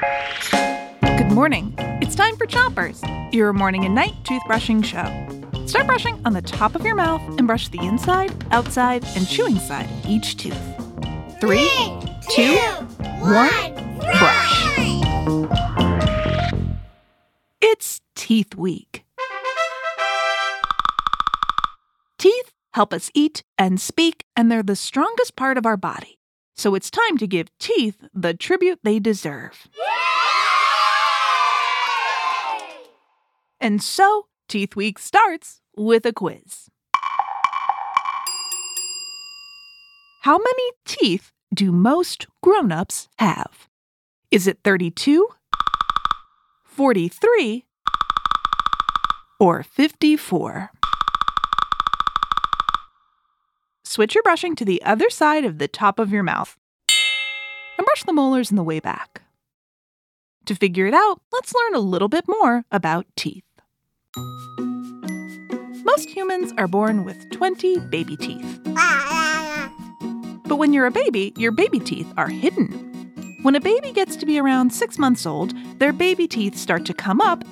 Good morning. It's time for Chompers, your morning and night toothbrushing show. Start brushing on the top of your mouth and brush the inside, outside, and chewing side of each tooth. Three, two, one, brush. It's Teeth Week. Teeth help us eat and speak, and they're the strongest part of our body. So it's time to give teeth the tribute they deserve. And so, Teeth Week starts with a quiz. How many teeth do most grown ups have? Is it 32, 43, or 54? Switch your brushing to the other side of the top of your mouth and brush the molars in the way back. To figure it out, let's learn a little bit more about teeth. Most humans are born with 20 baby teeth. But when you're a baby, your baby teeth are hidden. When a baby gets to be around six months old, their baby teeth start to come up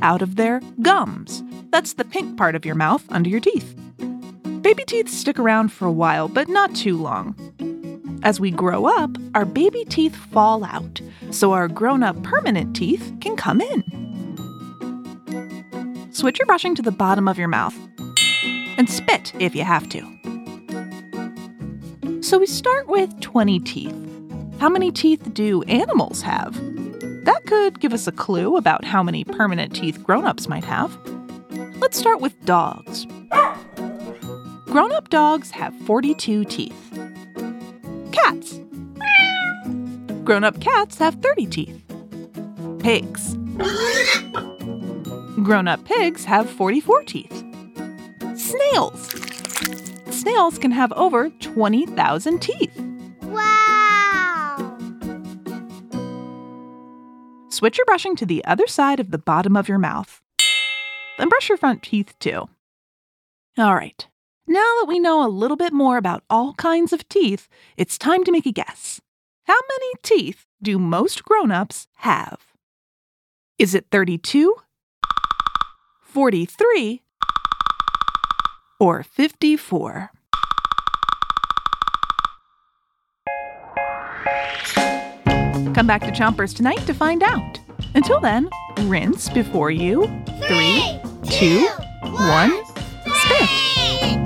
out of their gums. That's the pink part of your mouth under your teeth. Baby teeth stick around for a while, but not too long. As we grow up, our baby teeth fall out, so our grown up permanent teeth can come in. Switch your brushing to the bottom of your mouth and spit if you have to. So we start with 20 teeth. How many teeth do animals have? That could give us a clue about how many permanent teeth grown ups might have. Let's start with dogs. Grown up dogs have 42 teeth. Cats. Grown up cats have 30 teeth. Pigs. Grown up pigs have 44 teeth. Snails. Snails can have over 20,000 teeth. Wow! Switch your brushing to the other side of the bottom of your mouth. Then brush your front teeth too. All right, now that we know a little bit more about all kinds of teeth, it's time to make a guess. How many teeth do most grown ups have? Is it 32, 43, or 54? Come back to Chompers tonight to find out. Until then, rinse before you. Three, two, one, spit.